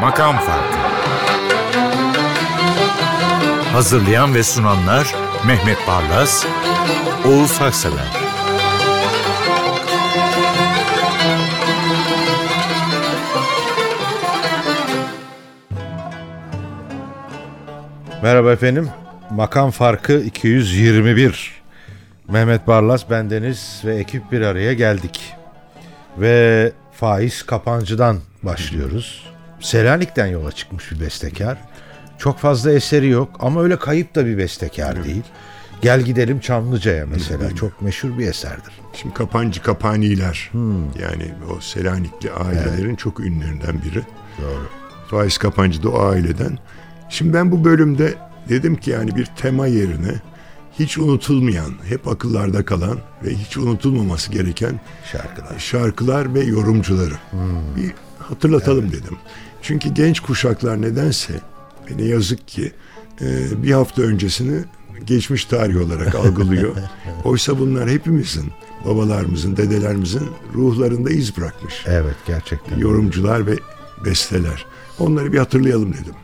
Makam Farkı Hazırlayan ve sunanlar Mehmet Barlas, Oğuz Haksever Merhaba efendim. Makam farkı 221. Mehmet Barlas, bendeniz ve ekip bir araya geldik. Ve Faiz Kapancı'dan başlıyoruz. Selanik'ten yola çıkmış bir bestekar. Çok fazla eseri yok ama öyle kayıp da bir bestekar değil. Gel gidelim Çamlıca'ya mesela çok meşhur bir eserdir. Şimdi Kapancı Kapaniler yani o Selanikli ailelerin çok ünlülerinden biri. Doğru. Faiz Kapancı da o aileden. Şimdi ben bu bölümde dedim ki yani bir tema yerine hiç unutulmayan, hep akıllarda kalan ve hiç unutulmaması gereken Şarkılar. şarkılar ve yorumcuları bir hatırlatalım dedim. Çünkü genç kuşaklar nedense ve ne yazık ki e, bir hafta öncesini geçmiş tarih olarak algılıyor. Oysa bunlar hepimizin, babalarımızın, dedelerimizin ruhlarında iz bırakmış. Evet gerçekten. Yorumcular ve besteler. Onları bir hatırlayalım dedim.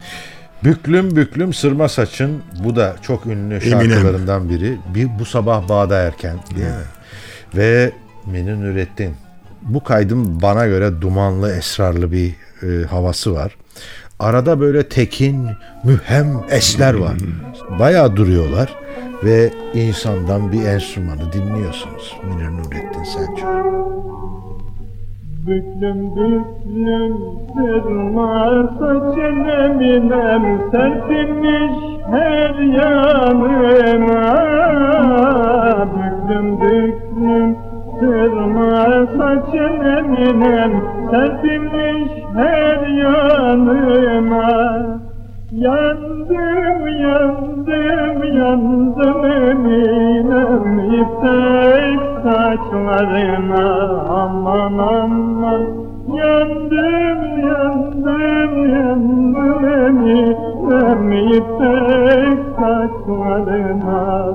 Büklüm büklüm sırma saçın bu da çok ünlü Eminem. şarkılarından biri. Bir bu sabah bağda erken değil mi? Ve Münir Nurettin. Bu kaydın bana göre dumanlı esrarlı bir e, havası var. Arada böyle tekin, mühem esler var. Bayağı duruyorlar ve insandan bir enstrümanı dinliyorsunuz. Münir Nurettin Selçuk. Büklüm büklüm sırma saçın eminem serpilmiş her yanıma Büklüm büklüm sırma saçın eminem serpilmiş her yanıma Yandım yandım yandım eminem ipek saçlarına aman aman. Yandım yandım yandım eminem ipek saçlarına.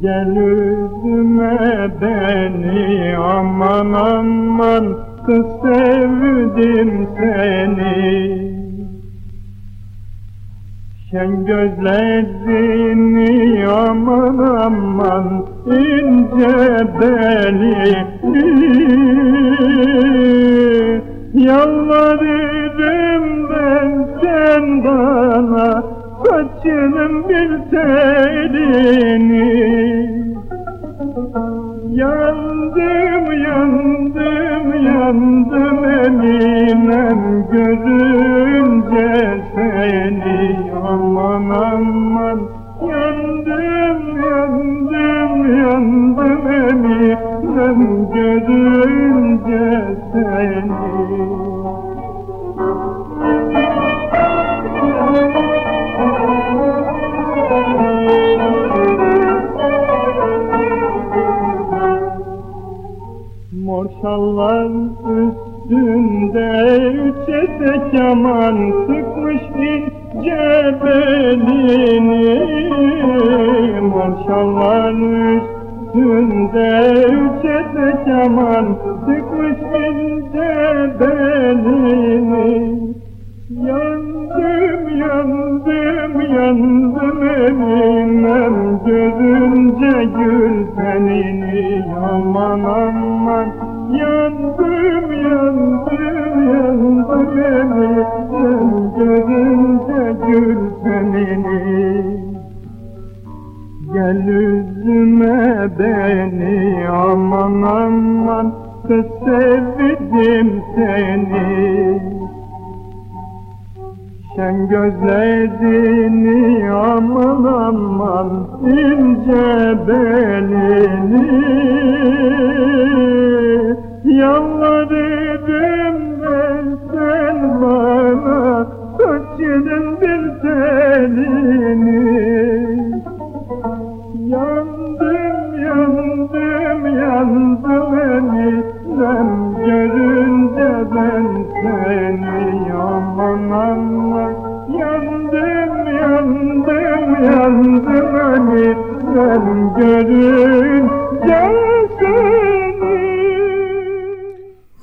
Gel üzme beni aman aman kız sevdim seni. Şen gözlerini aman aman ince beli Yalvarırım ben sen bana saçının bir telini Yandım yandım yandım eminem görünce seni aman aman Yandım yandım yandım eminem görünce seni Mor şallar üstünde üç etek yaman sıkmış ince belini Mor şallar üstünde üç etek yaman sıkmış ince belini Yandım yandım yandım eminem Görünce gül tenini aman aman Yandım yandım yandım eminem tenini Gel üzme beni aman aman Kız sevdim seni. Şen gözlerini aman aman ince belini. Yalvarırım ben sen bana saçının bir telini Yandım yandım yandım elimden görünce ben seni aman aman Yandım yandım yandım görünce seni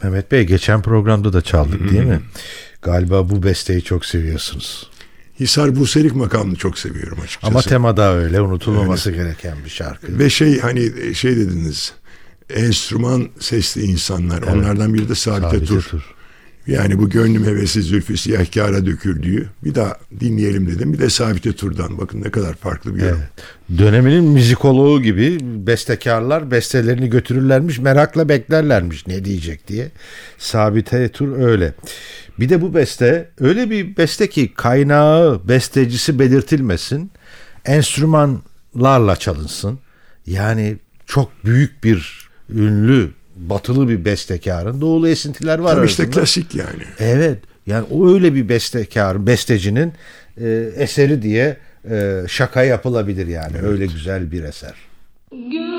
Mehmet Bey geçen programda da çaldık değil mi? Galiba bu besteyi çok seviyorsunuz. Hisar Buselik makamını çok seviyorum açıkçası. Ama temada öyle unutulmaması gereken bir şarkı. Ve şey hani şey dediniz enstrüman sesli insanlar onlardan biri de Sabite, Sabite Tur. Tur. Yani bu gönlüm hevesi zülfü siyahkâra döküldüğü bir daha dinleyelim dedim. Bir de Sabite Tur'dan bakın ne kadar farklı bir yorum. Evet. Döneminin müzikoloğu gibi bestekarlar bestelerini götürürlermiş merakla beklerlermiş ne diyecek diye. Sabite Tur öyle. Bir de bu beste öyle bir beste ki kaynağı bestecisi belirtilmesin. Enstrümanlarla çalınsın. Yani çok büyük bir ünlü batılı bir bestekarın doğulu esintiler var Tabii işte klasik yani. Evet. Yani o öyle bir bestekar, bestecinin e, eseri diye e, şaka yapılabilir yani. Öyle güzel bir eser. Gönlüm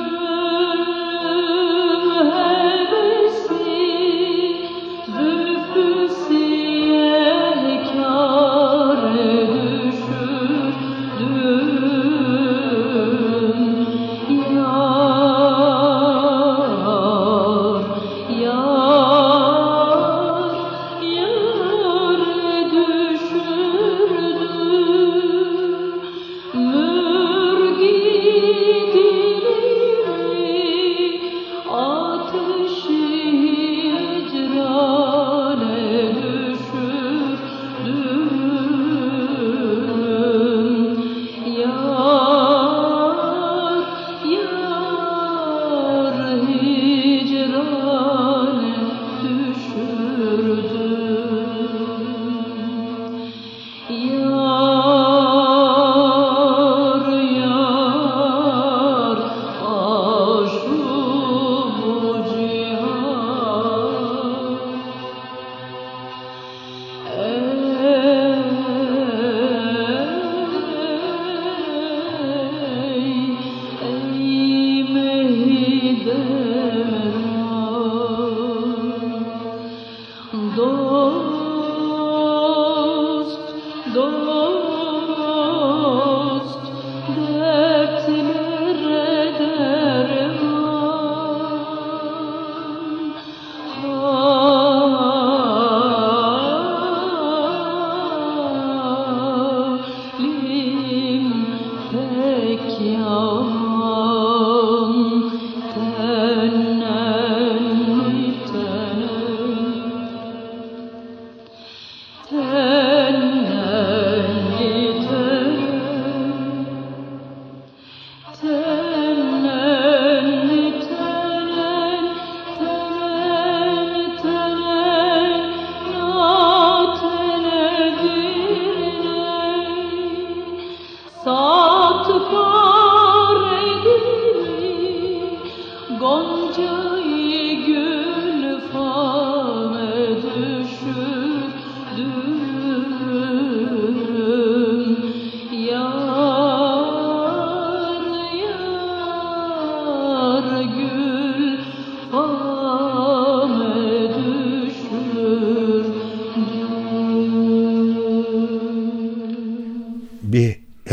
Mm-hmm.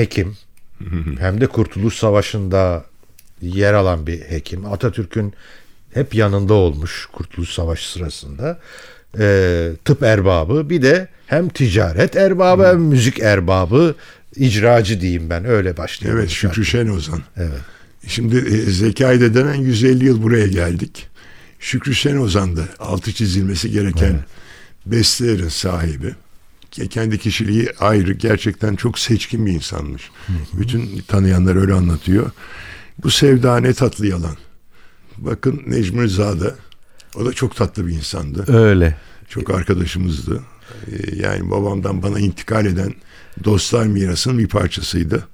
Hekim hem de Kurtuluş Savaşı'nda yer alan bir hekim. Atatürk'ün hep yanında olmuş Kurtuluş Savaşı sırasında. Ee, tıp erbabı bir de hem ticaret erbabı hem müzik erbabı icracı diyeyim ben öyle başlayayım. Evet Şükrü. Şen Ozan. Evet. Şimdi e, Zekai denen 150 yıl buraya geldik. Şükrü Şen Ozan da altı çizilmesi gereken bestelerin sahibi. Ke- Kendi kişiliği ayrı. Gerçekten çok seçkin bir insanmış. Bütün tanıyanlar öyle anlatıyor. Bu sevda ne tatlı yalan. Bakın Necmi Rıza da o da çok tatlı bir insandı. Öyle. Çok arkadaşımızdı. Ee, Yani babamdan bana intikal eden dostlar mirasının bir parçasıydı.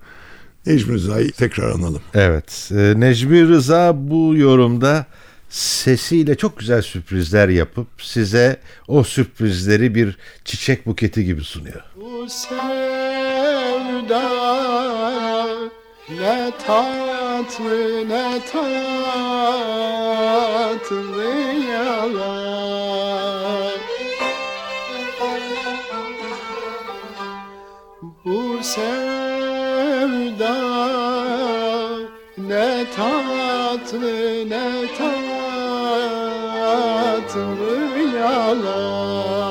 Necmi Rıza'yı tekrar analım. Evet. e, Necmi Rıza bu yorumda sesiyle çok güzel sürprizler yapıp size o sürprizleri bir çiçek buketi gibi sunuyor. Bu sevda ne tatlı ne tatlı yalan Bu sevda ne tatlı ne tatlı yalan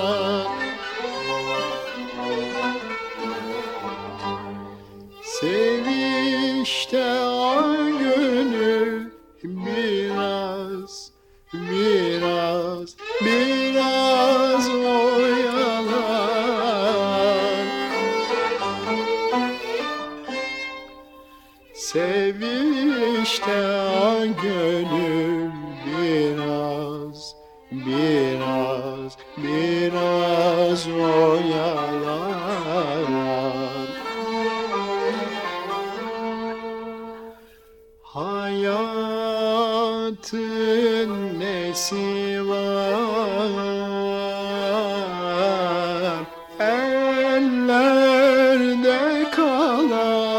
kalan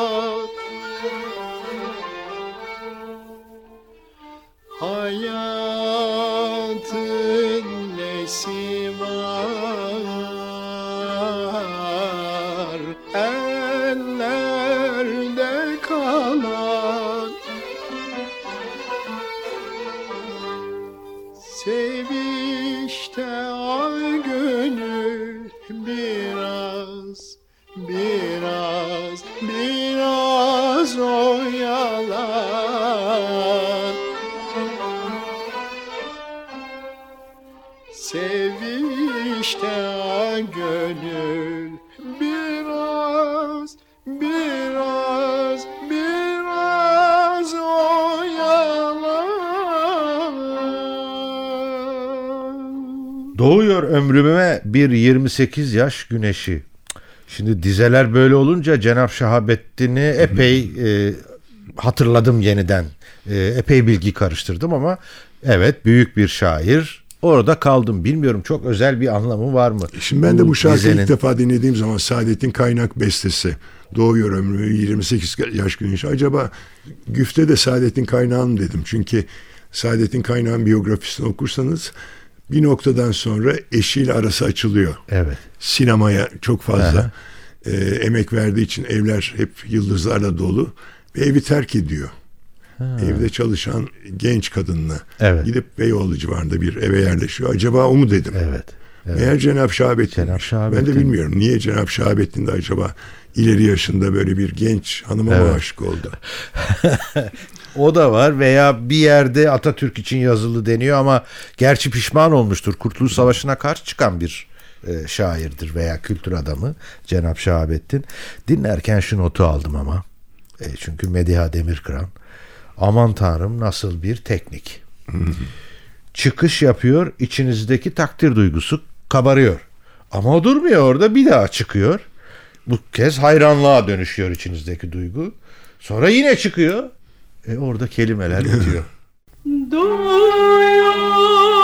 bir 28 yaş güneşi. Şimdi dizeler böyle olunca Cenap Şahabettin'i epey e, hatırladım yeniden. E, epey bilgi karıştırdım ama evet büyük bir şair. Orada kaldım. Bilmiyorum çok özel bir anlamı var mı? Şimdi ben de bu şarkıyı dizenin? ilk defa dinlediğim zaman Saadet'in kaynak bestesi. Doğuyor ömrü 28 yaş güneş. Acaba güfte de Saadet'in kaynağı mı dedim. Çünkü Saadet'in kaynağın biyografisini okursanız bir noktadan sonra eşiyle arası açılıyor. Evet. Sinemaya çok fazla e, emek verdiği için evler hep yıldızlarla dolu. Ve evi terk ediyor. Evde çalışan genç kadınla Evet. gidip Beyoğlu civarında bir eve yerleşiyor. Acaba o mu dedim. Evet. evet. Meğer Cenab Şahabettin. Cenab Şahabettin. Ben de bilmiyorum niye Cenab Şahabettin de acaba ileri yaşında böyle bir genç hanıma mı Evet. aşık oldu? O da var veya bir yerde Atatürk için yazılı deniyor ama gerçi pişman olmuştur. Kurtuluş Savaşı'na karşı çıkan bir e, şairdir veya kültür adamı Cenap Şahabettin. Dinlerken şu notu aldım ama. E, çünkü Mediha Demirkıran. Aman tanrım nasıl bir teknik. Çıkış yapıyor içinizdeki takdir duygusu kabarıyor. Ama o durmuyor orada bir daha çıkıyor. Bu kez hayranlığa dönüşüyor içinizdeki duygu. Sonra yine çıkıyor. E orada kelimeler bitiyor. Doyuyor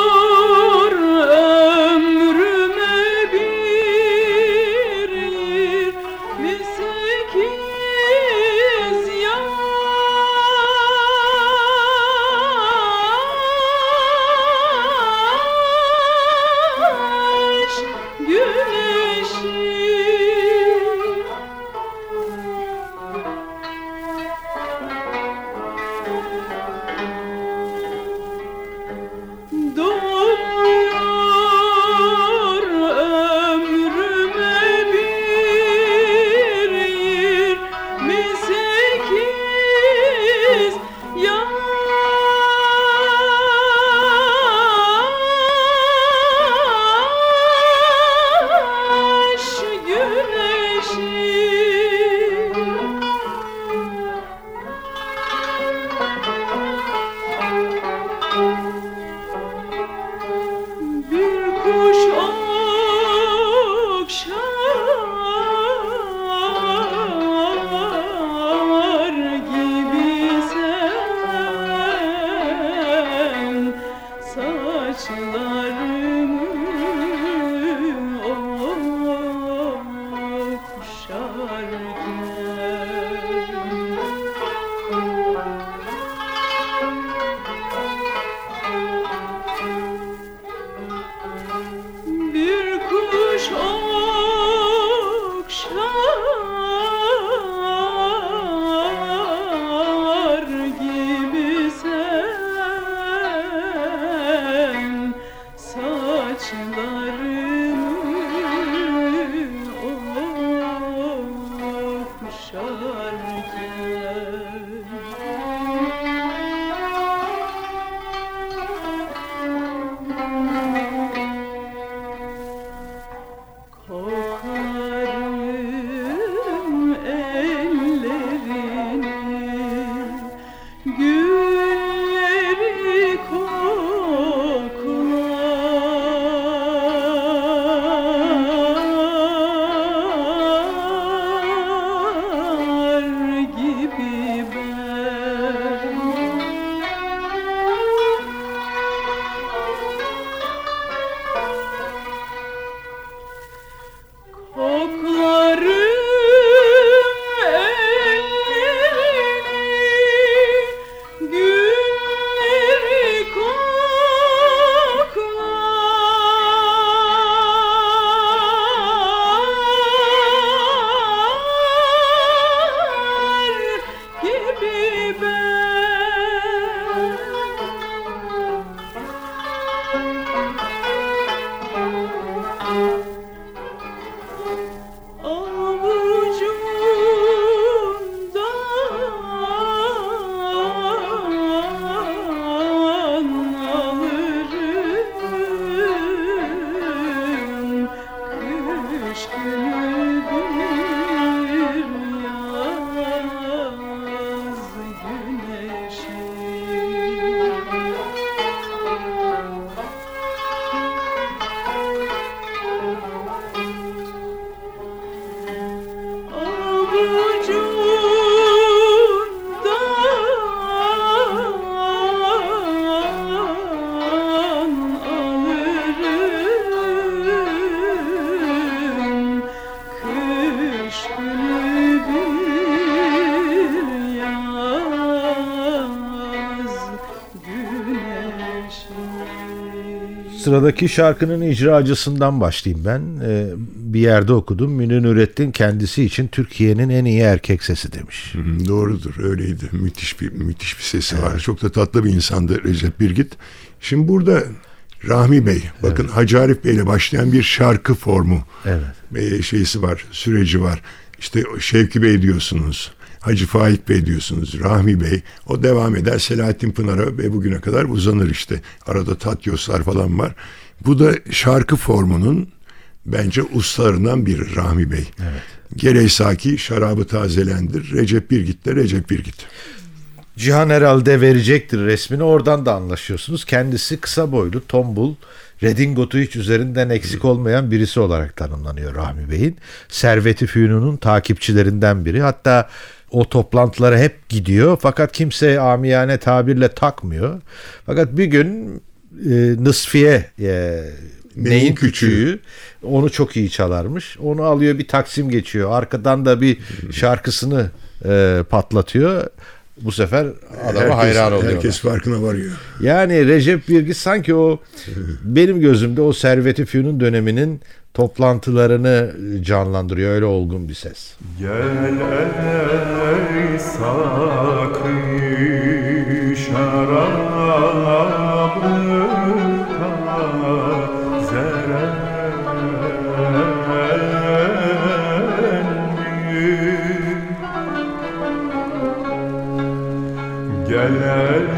Sıradaki şarkının icracısından başlayayım ben. Ee, bir yerde okudum. Münir Nurettin kendisi için Türkiye'nin en iyi erkek sesi demiş. Hı, Doğrudur öyleydi. Müthiş bir müthiş bir sesi var. Çok da tatlı bir insandı Recep Birgit. Şimdi burada Rahmi Bey, bakın Hacı Arif Bey ile başlayan bir şarkı formu Evet. e, şeysi var, süreci var. İşte Şevki Bey diyorsunuz, Hacı Faik Bey diyorsunuz, Rahmi Bey. O devam eder Selahattin Pınar'a ve bugüne kadar uzanır işte. Arada Tatyoslar falan var. Bu da şarkı formunun bence ustalarından biri Rahmi Bey. Evet. Saki şarabı tazelendir. Recep Birgit de Recep Birgit. Cihan herhalde verecektir resmini. Oradan da anlaşıyorsunuz. Kendisi kısa boylu, tombul, redingotu hiç üzerinden eksik olmayan birisi olarak tanımlanıyor Rahmi Bey'in. Servet-i Fünun'un takipçilerinden biri. Hatta o toplantılara hep gidiyor fakat kimse amiyane tabirle takmıyor. Fakat bir gün e, Nısfiye e, neyin küçüğü onu çok iyi çalarmış. Onu alıyor bir taksim geçiyor. Arkadan da bir şarkısını e, patlatıyor. Bu sefer adama Herkes- hayran oluyor. Herkes farkına varıyor. Yani Recep Birgis sanki o benim gözümde o Servet-i Fünun döneminin toplantılarını canlandırıyor. Öyle olgun bir ses. Gel ey. Gel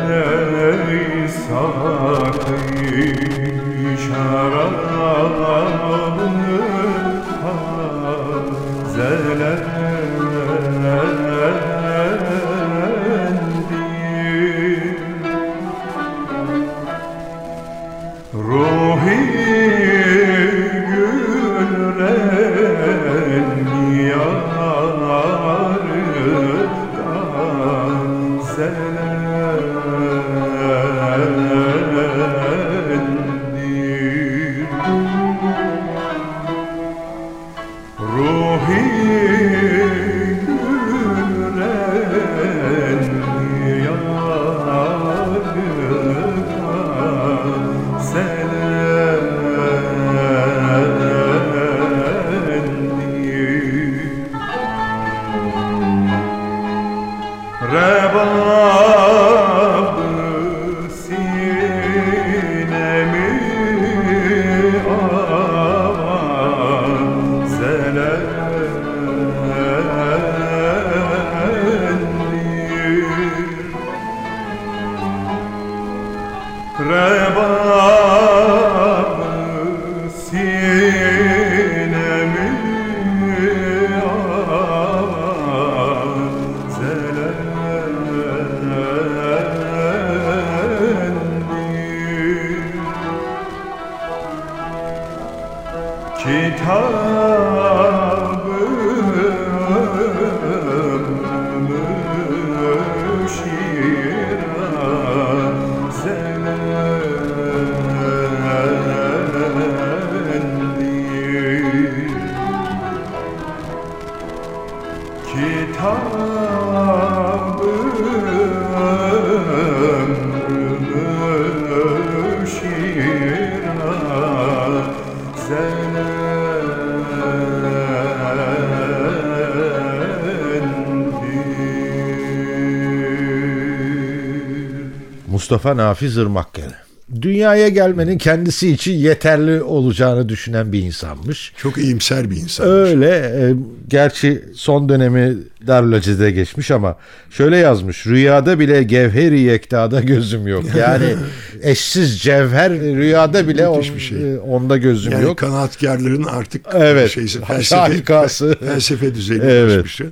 Mustafa Nafiz Irmakkale. Dünyaya gelmenin kendisi için yeterli olacağını düşünen bir insanmış. Çok iyimser bir insan. Öyle. e, gerçi son dönemi Darülaciz'de geçmiş ama şöyle yazmış. Rüyada bile gevheri yektada gözüm yok. Yani eşsiz cevher rüyada bile on- bir şey. e, onda gözüm Yani yok. kanaatkarların artık Evet. şeysi, Harikası. felsefe düzeyine Evet. ulaşmışı.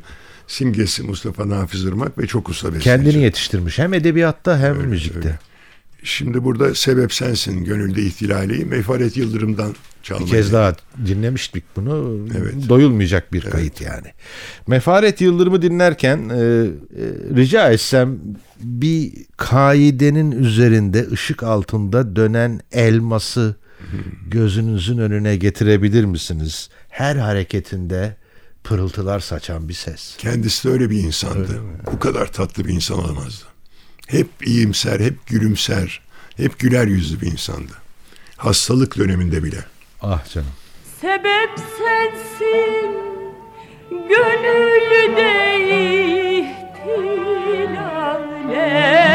Simgesi Mustafa Nafiz Irmak ve çok usta besteci. Kendini yetiştirmiş. Hem edebiyatta hem müzikte. öyle. Şimdi burada Sebep Sensin Gönülde İhtilali Mefaret Yıldırım'dan çalmayı. Bir kez daha dinlemiştik bunu. Evet. Doyulmayacak bir kayıt yani. Mefaret Yıldırım'ı dinlerken e, e, rica etsem bir kaidenin üzerinde ışık altında dönen elması gözünüzün önüne getirebilir misiniz? Her hareketinde pırıltılar saçan bir ses. Kendisi de öyle bir insandı. Bu kadar tatlı bir insan olamazdı. Hep iyimser, hep gülümser, hep güler yüzlü bir insandı. Hastalık döneminde bile. Ah canım. Sebep sensin Gönülde ihtilale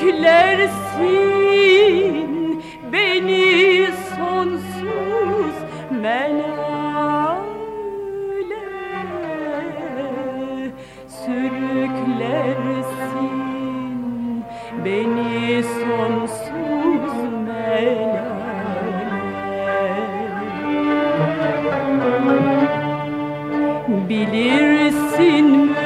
Sürüklersin beni sonsuz melale Sürüklersin beni sonsuz melale Bilirsin müptelayım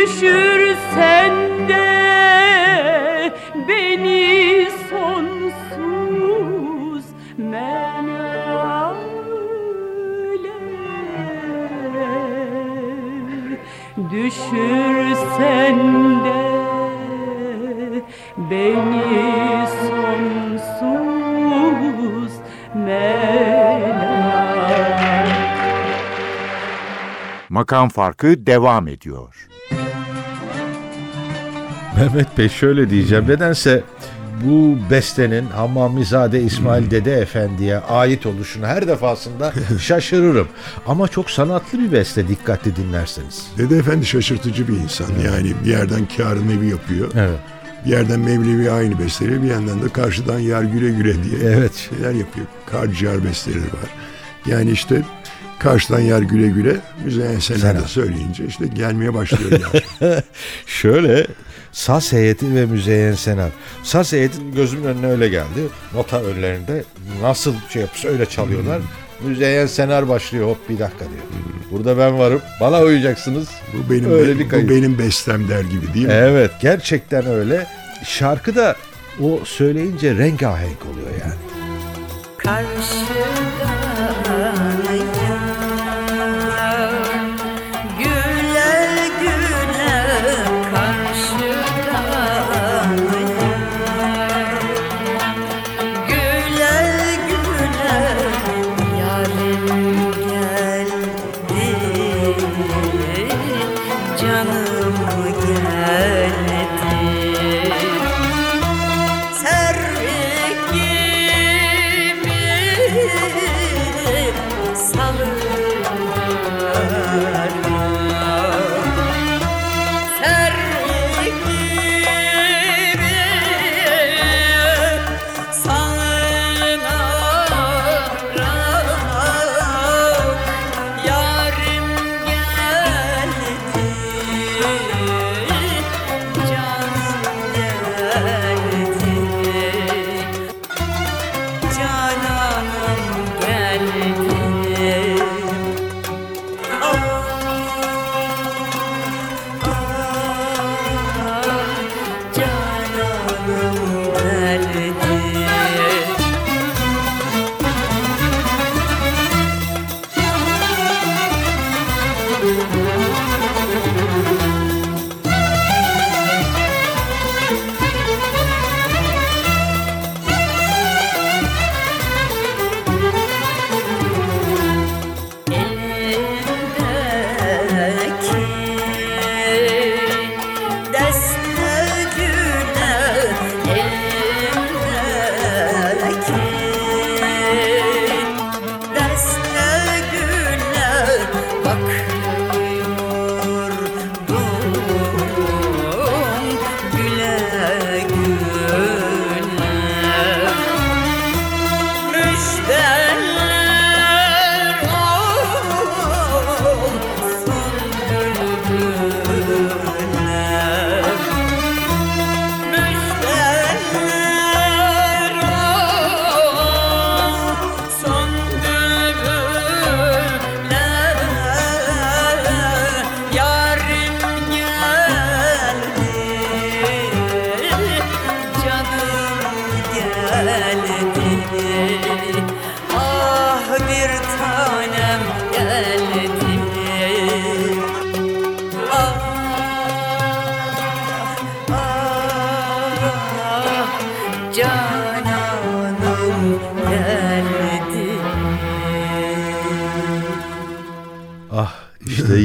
Düşürsen de beni sonsuz menale Düşürsen de beni sonsuz menale Makam farkı devam ediyor. Mehmet Bey şöyle diyeceğim. Nedense bu bestenin Hammamizade İsmail Dede Efendi'ye ait oluşuna her defasında şaşırırım. Ama çok sanatlı bir beste dikkatli dinlerseniz. Dede Efendi şaşırtıcı bir insan. Yani bir yerden kârın evi yapıyor. Evet. Bir yerden Mevlevi aynı besteliyor. Bir yandan da karşıdan yar güle güle diye Evet. şeyler yapıyor. Karaciğer besteleri var. Yani işte karşıdan yar güle güle Müzeyyen Senar da Senar. söyleyince işte gelmeye başlıyor yar. Şöyle Saz heyeti ve Müzeyyen Senar. Saz heyeti gözümün önüne öyle geldi. Nota önlerinde nasıl şey yapmış öyle çalıyorlar. Müzeyyen Senar başlıyor hop bir dakika diyor. Burada ben varım. Bana uyacaksınız. Bu benim Öyle bir kayıt. bu benim bestem der gibi değil mi? Evet gerçekten öyle. Şarkı da o söyleyince rengahenk oluyor yani. Güler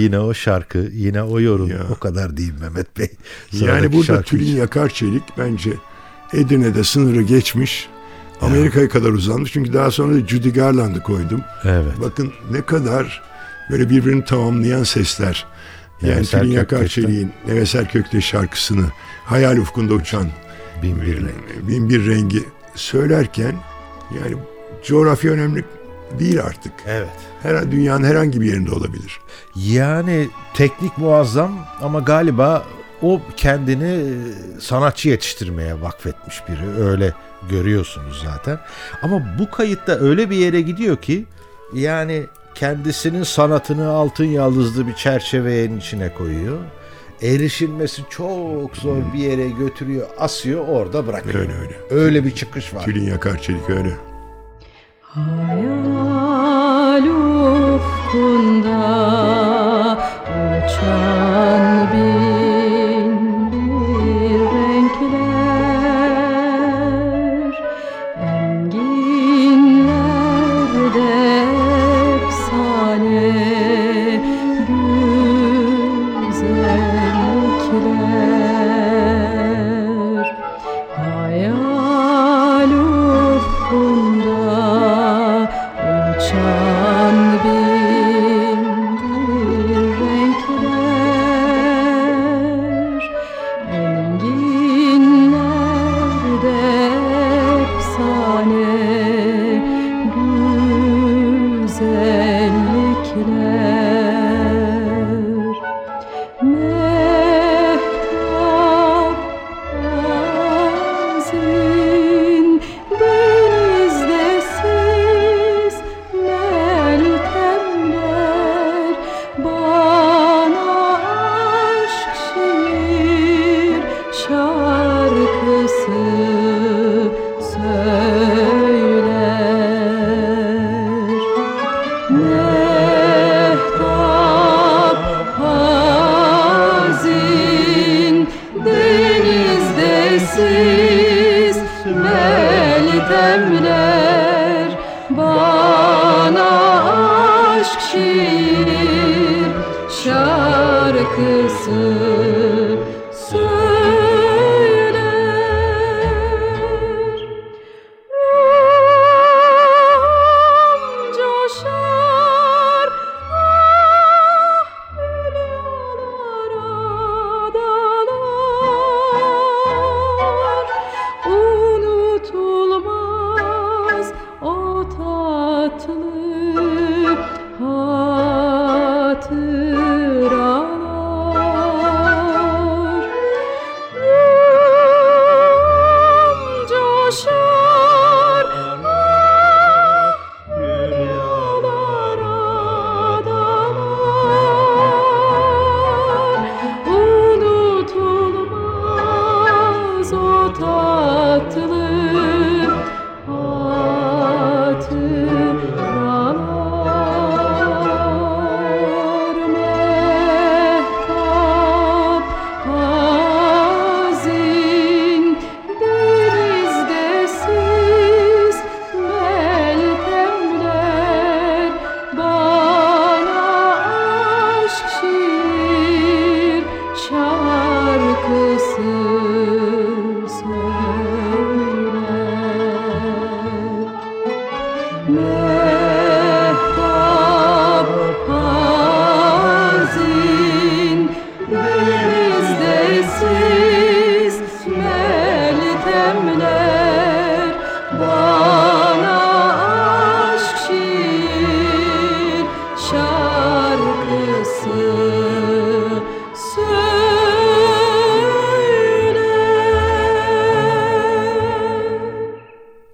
yine o şarkı, yine o yorum. Ya. O kadar değil Mehmet Bey. Yani Sıradaki burada şarkı Tülin. Yakar Çelik bence Edirne'de sınırı geçmiş. Amerika'ya kadar uzanmış. Çünkü daha sonra da Judy Garland'ı koydum. Evet. Bakın ne kadar böyle birbirini tamamlayan sesler. Yani Neves Tülin. Yakar Çelik'in Neves Erkök'te şarkısını Hayal Ufkunda Uçan Bin bir renk. Bin bir rengi söylerken yani coğrafya önemli değil artık. Evet. Her dünyanın herhangi bir yerinde olabilir. Yani teknik muazzam ama galiba o kendini e, sanatçı yetiştirmeye vakfetmiş biri. Öyle görüyorsunuz zaten. Ama bu kayıtta öyle bir yere gidiyor ki yani kendisinin sanatını altın yaldızlı bir çerçevenin içine koyuyor. Erişilmesi çok zor bir yere götürüyor, asıyor, orada bırakıyor. Öyle öyle. Öyle bir çıkış var. Tülin Yakar Çelik öyle. Hayal ufkunda uçan bin bir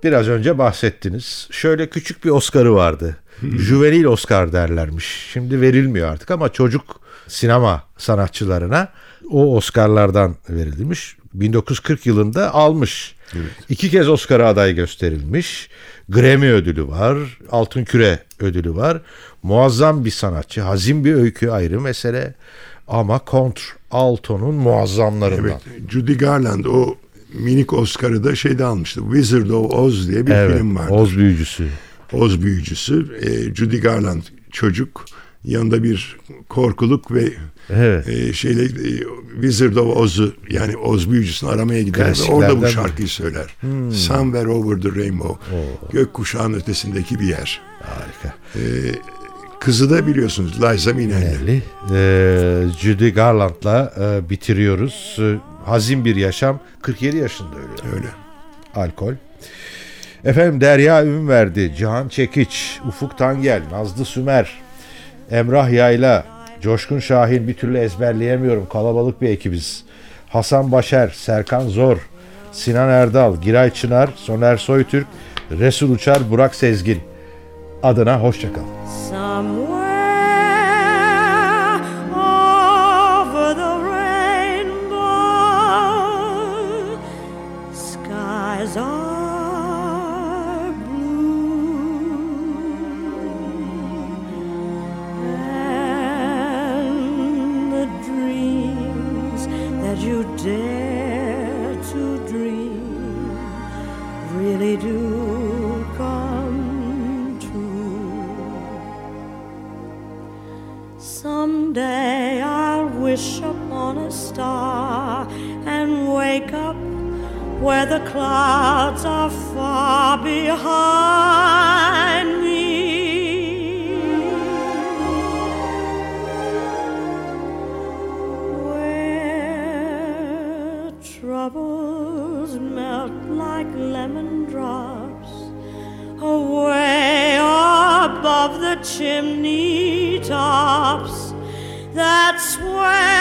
Biraz önce bahsettiniz. Şöyle küçük bir Oscar'ı vardı. Juvenil Oscar derlermiş. Şimdi verilmiyor artık ama çocuk sinema sanatçılarına o Oscar'lardan verilmiş. 1940 yılında almış. İki kez Oscar'a aday gösterilmiş. Grammy ödülü var. Altın Küre ödülü var. Muazzam bir sanatçı. Hazin bir öykü ayrı mesele. Ama kontr altonun muazzamlarından. Evet, Judy Garland o minik Oscar'ı da şeyde almıştı. Wizard of Oz diye bir Evet, film vardı. Oz büyücüsü. Oz büyücüsü. E, Judy Garland çocuk. Yanında bir korkuluk ve Evet. e, şeyle e, Wizard of Oz'u yani Oz büyücüsünü aramaya gider ve orada bu şarkıyı söyler. Somewhere over the rainbow. Gökkuşağın ötesindeki bir yer. Harika. Kızı da biliyorsunuz Liza Minnelli. Belli. Ee, Judy Garland'la e, bitiriyoruz. Hazin bir yaşam. 47 yaşında ölüyor. Öyle. Alkol. Efendim Derya Ünverdi, Cihan Çekiç, Ufuk Tangel, Nazlı Sümer, Emrah Yayla, Coşkun Şahin bir türlü ezberleyemiyorum. Kalabalık bir ekibiz. Hasan Başer, Serkan Zor, Sinan Erdal, Giray Çınar, Soner Soytürk, Resul Uçar, Burak Sezgin. Adına hoşçakal. Somewhere treetops That's where.